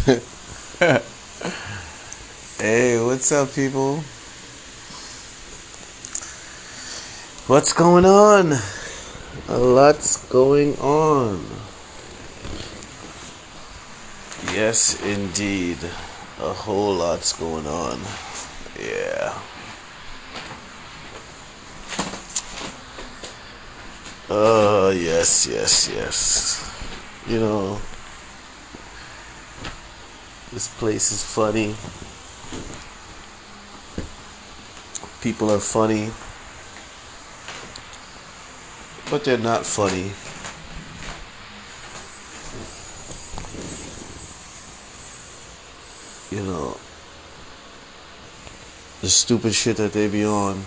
hey, what's up, people? What's going on? A lot's going on. Yes, indeed. A whole lot's going on. Yeah. Uh, yes, yes, yes. You know, this place is funny. People are funny. But they're not funny. You know, the stupid shit that they be on.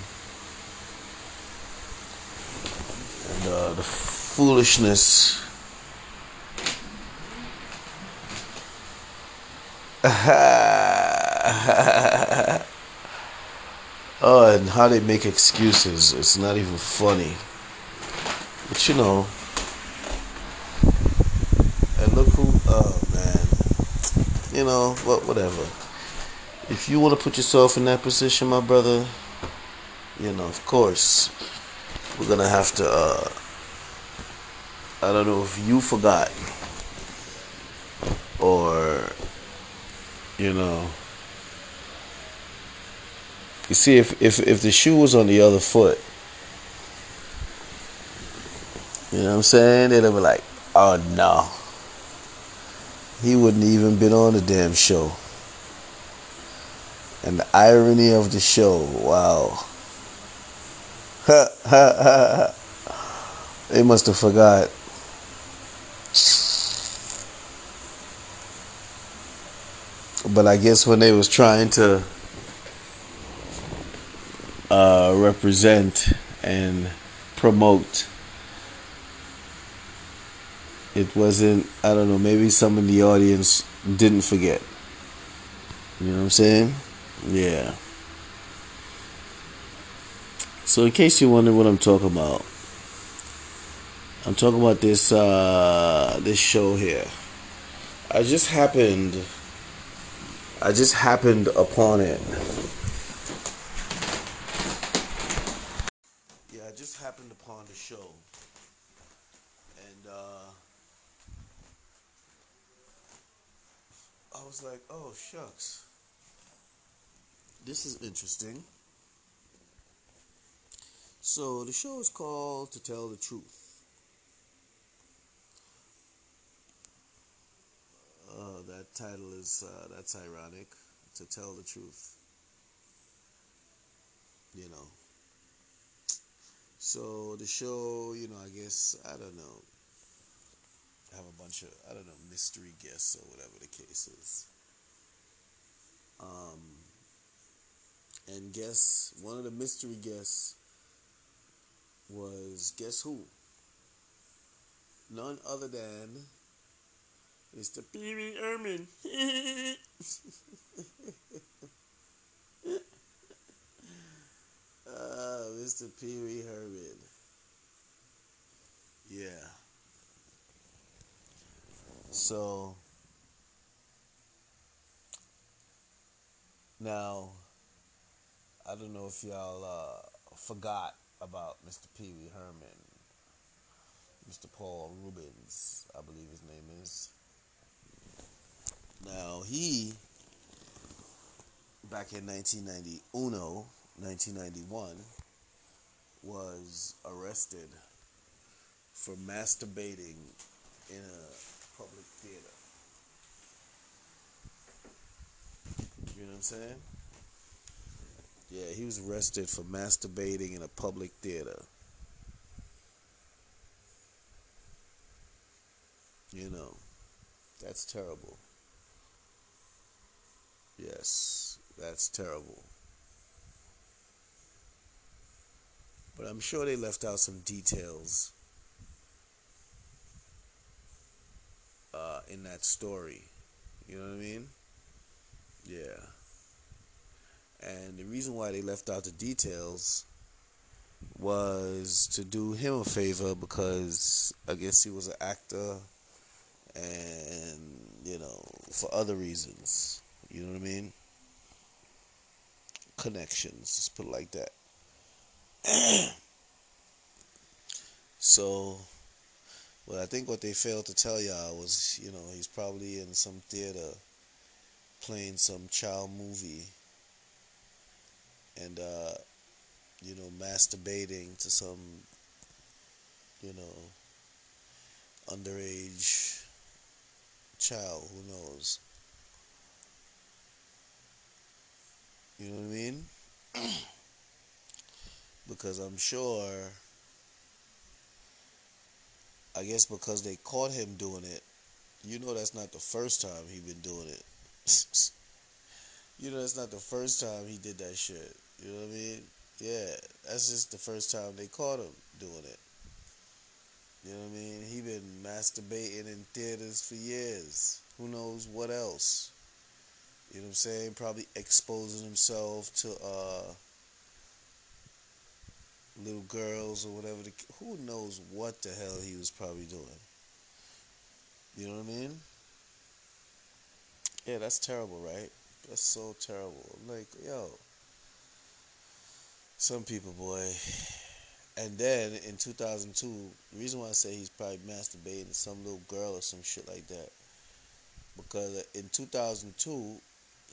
uh, the foolishness. oh, and how they make excuses. It's not even funny. But you know. And look who. Oh, man. You know, what, whatever. If you want to put yourself in that position, my brother, you know, of course we're gonna have to uh, I don't know if you forgot you know. You see if if if the shoe was on the other foot you know what I'm saying? They'd be like oh no. He wouldn't even been on the damn show. And the irony of the show wow. They must have forgot. But I guess when they was trying to uh, represent and promote, it wasn't. I don't know. Maybe some in the audience didn't forget. You know what I'm saying? Yeah. So, in case you wonder what I'm talking about, I'm talking about this uh, this show here. I just happened, I just happened upon it. Yeah, I just happened upon the show, and uh, I was like, "Oh shucks, this is interesting." So the show is called To Tell the Truth. Uh, that title is uh, that's ironic. To tell the truth, you know. So the show, you know, I guess I don't know. Have a bunch of I don't know mystery guests or whatever the case is. Um, and guess one of the mystery guests was guess who? None other than Mr. Pee Wee Herman. uh, Mr. Pee Wee Herman. Yeah. So now I don't know if y'all uh, forgot about Mr. Pee Wee Herman, Mr. Paul Reubens, I believe his name is. Now, he, back in 1990, Uno, 1991, was arrested for masturbating in a public theater. You know what I'm saying? Yeah, he was arrested for masturbating in a public theater. You know, that's terrible. Yes, that's terrible. But I'm sure they left out some details uh, in that story. You know what I mean? Yeah. And the reason why they left out the details was to do him a favor because I guess he was an actor and you know for other reasons. You know what I mean? Connections, let's put it like that. so, well, I think what they failed to tell y'all was, you know, he's probably in some theater playing some child movie and uh, you know masturbating to some you know underage child who knows you know what i mean because i'm sure i guess because they caught him doing it you know that's not the first time he been doing it you know that's not the first time he did that shit you know what I mean? Yeah, that's just the first time they caught him doing it. You know what I mean? He been masturbating in theaters for years. Who knows what else? You know what I'm saying? Probably exposing himself to uh, little girls or whatever. The, who knows what the hell he was probably doing? You know what I mean? Yeah, that's terrible, right? That's so terrible. Like, yo, some people, boy. And then in 2002, the reason why I say he's probably masturbating some little girl or some shit like that, because in 2002,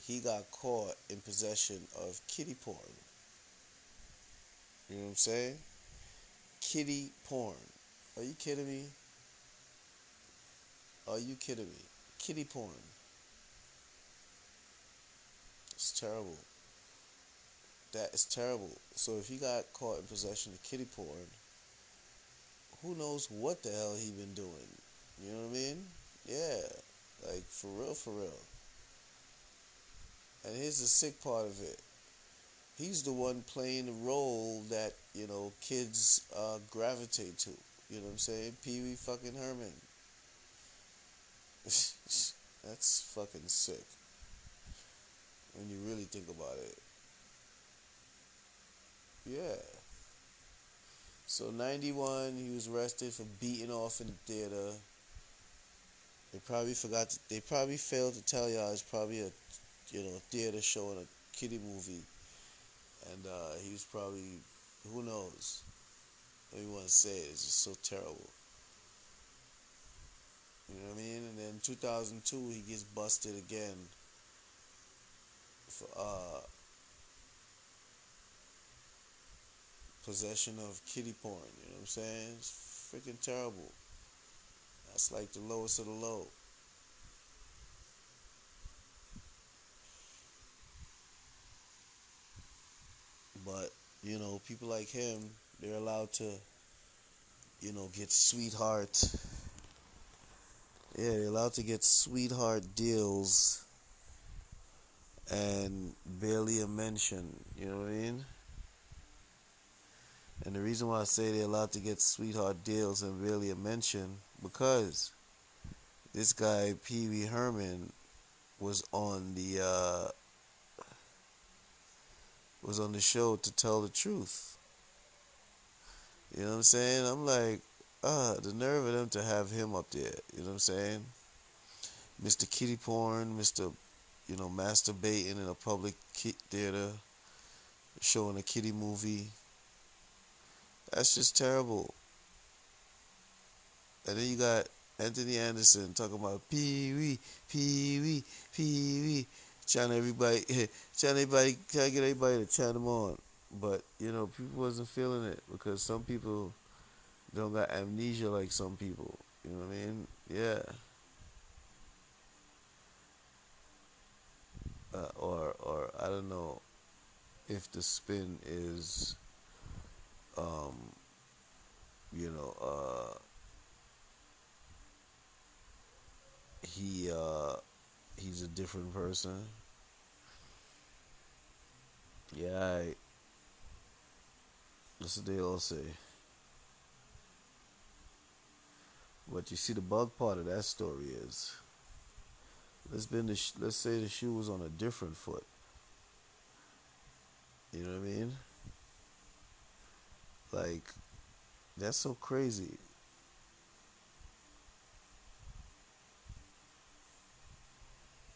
he got caught in possession of kiddie porn. You know what I'm saying? Kiddie porn. Are you kidding me? Are you kidding me? Kiddie porn. It's terrible. That is terrible. So if he got caught in possession of kiddie porn, who knows what the hell he been doing? You know what I mean? Yeah, like for real, for real. And here's the sick part of it. He's the one playing the role that you know kids uh, gravitate to. You know what I'm saying? Pee Wee fucking Herman. That's fucking sick when you really think about it. Yeah. So 91, he was arrested for beating off in the theater. They probably forgot. To, they probably failed to tell y'all it's probably a, you know, a theater showing a kiddie movie, and uh, he was probably, who knows? I don't want to say. It's just so terrible. You know what I mean? And then 2002, he gets busted again for uh, possession of kiddie porn. You know what I'm saying? It's freaking terrible. That's like the lowest of the low. But, you know, people like him, they're allowed to, you know, get sweetheart. Yeah, they're allowed to get sweetheart deals and barely a mention. You know what I mean? And the reason why I say they're allowed to get sweetheart deals and barely a mention because this guy Pee Wee Herman was on the uh, was on the show to tell the truth. You know what I'm saying? I'm like, ah, the nerve of them to have him up there. You know what I'm saying? Mr. Kiddie Porn, Mr. You know, masturbating in a public theater, showing a kiddie movie that's just terrible. And then you got Anthony Anderson talking about Pee Wee, Pee Wee, Pee Wee, trying to everybody, trying everybody, trying to get everybody to chant them on. But you know, people wasn't feeling it because some people don't got amnesia like some people. You know what I mean? Yeah. Uh, or or I don't know if the spin is um, you know, uh, he uh, he's a different person. Yeah, I, that's what they all say. But you see, the bug part of that story is, let's been the sh- let's say the shoe was on a different foot. You know what I mean? Like, that's so crazy.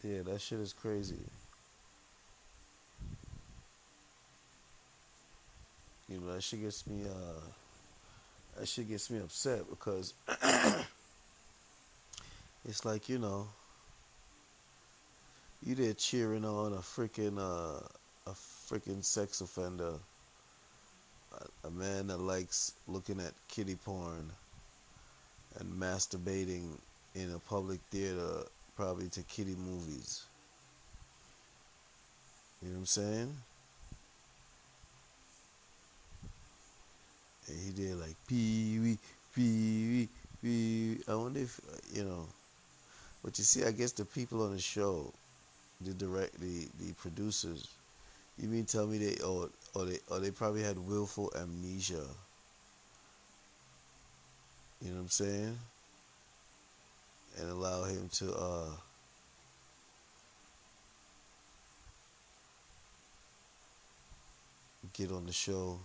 Yeah, that shit is crazy. You know, that shit gets me uh that shit gets me upset because it's like, you know, you there cheering on a freaking uh a freaking sex offender, a, a man that likes looking at kiddie porn and masturbating in a public theater, probably to kiddie movies. You know what I'm saying? And he did like pee wee, pee wee, pee. I wonder if you know. But you see, I guess the people on the show, the direct, the the producers, you mean tell me they or or they or they probably had willful amnesia. You know what I'm saying? And allow him to uh get on the show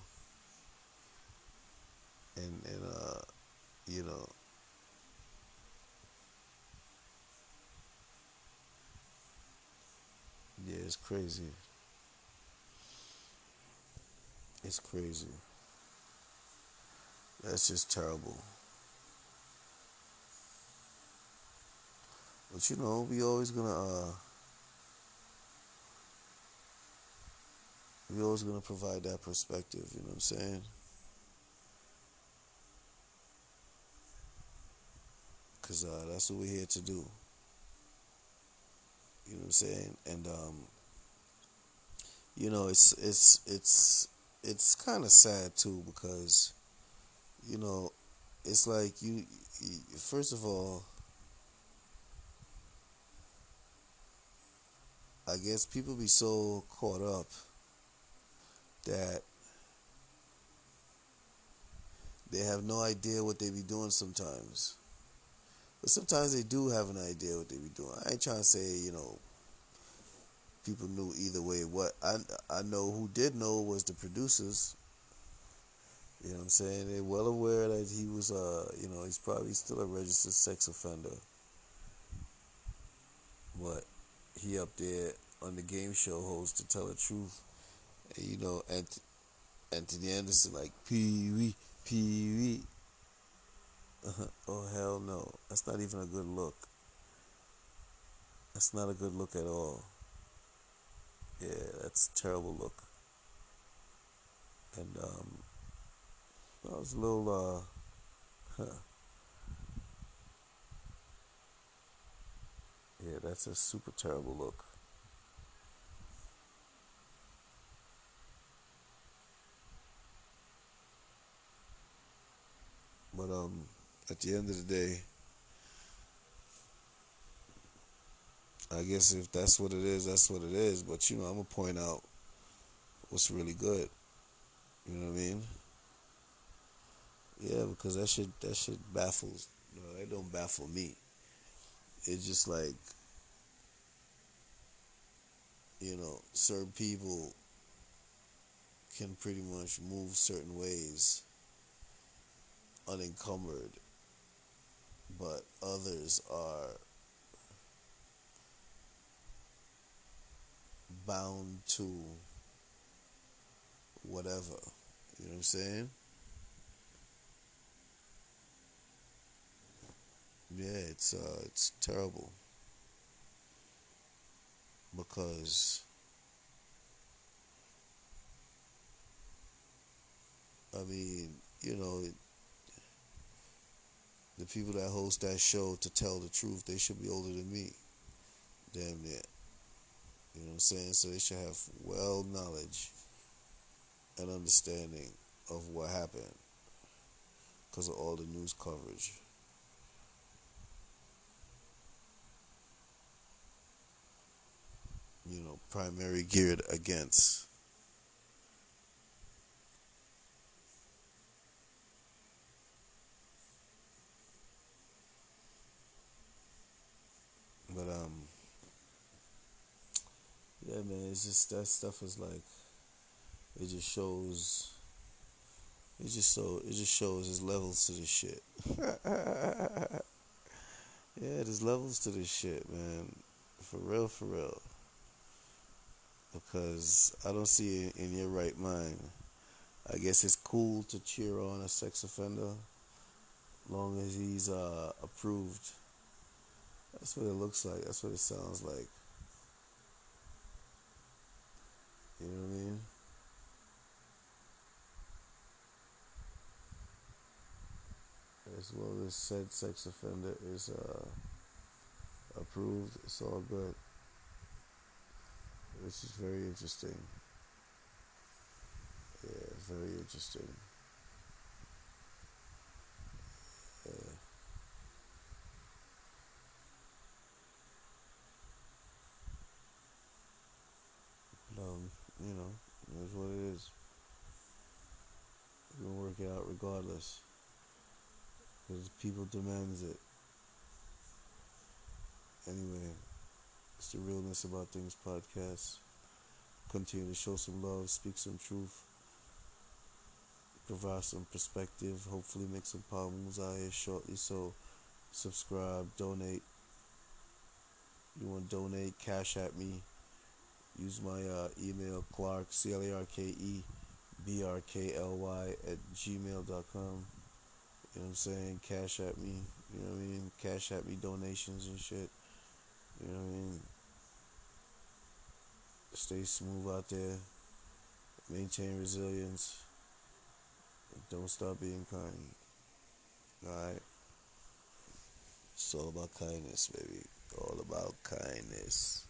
and and uh you know yeah it's crazy. It's crazy. That's just terrible but you know we always gonna uh we always gonna provide that perspective you know what i'm saying because uh, that's what we're here to do. You know what I'm saying? And um, you know, it's it's it's it's kind of sad too because you know, it's like you, you first of all. I guess people be so caught up that they have no idea what they be doing sometimes. But sometimes they do have an idea what they be doing. I ain't trying to say, you know, people knew either way. What I I know who did know was the producers. You know what I'm saying? They're well aware that he was uh, you know, he's probably still a registered sex offender. But he up there on the game show host to tell the truth. And you know, Ant- Anthony Anderson like Pee Wee, Pee Wee. oh hell no. That's not even a good look. That's not a good look at all. Yeah, that's a terrible look. And um that was a little uh huh. Yeah, that's a super terrible look. But um at the end of the day, I guess if that's what it is, that's what it is. But you know, I'm gonna point out what's really good. You know what I mean? Yeah, because that shit that shit baffles. You it don't baffle me. It's just like you know, certain people can pretty much move certain ways unencumbered but others are bound to whatever. You know what I'm saying? Yeah, it's uh it's terrible. Because I mean, you know, the people that host that show to tell the truth, they should be older than me. Damn near. You know what I'm saying? So they should have well knowledge and understanding of what happened because of all the news coverage. You know, primary geared against But um, yeah, man, it's just that stuff is like, it just shows. It just so it just shows there's levels to this shit. yeah, there's levels to this shit, man. For real, for real. Because I don't see it in your right mind. I guess it's cool to cheer on a sex offender long as he's uh, approved. That's what it looks like. That's what it sounds like. You know what I mean? As long as said sex offender is uh, approved, it's all good. Which is very interesting. Yeah, very interesting. Um, you know, that's what it is. Gonna work it out regardless. Because people demands it. Anyway, it's the Realness About Things podcast. Continue to show some love, speak some truth, provide some perspective, hopefully make some problems out here shortly. So subscribe, donate. You want to donate, cash at me. Use my uh, email, Clark, C L A R K E B R K L Y at gmail.com. You know what I'm saying? Cash at me. You know what I mean? Cash at me donations and shit. You know what I mean? Stay smooth out there. Maintain resilience. Don't stop being kind. Alright? It's all about kindness, baby. All about kindness.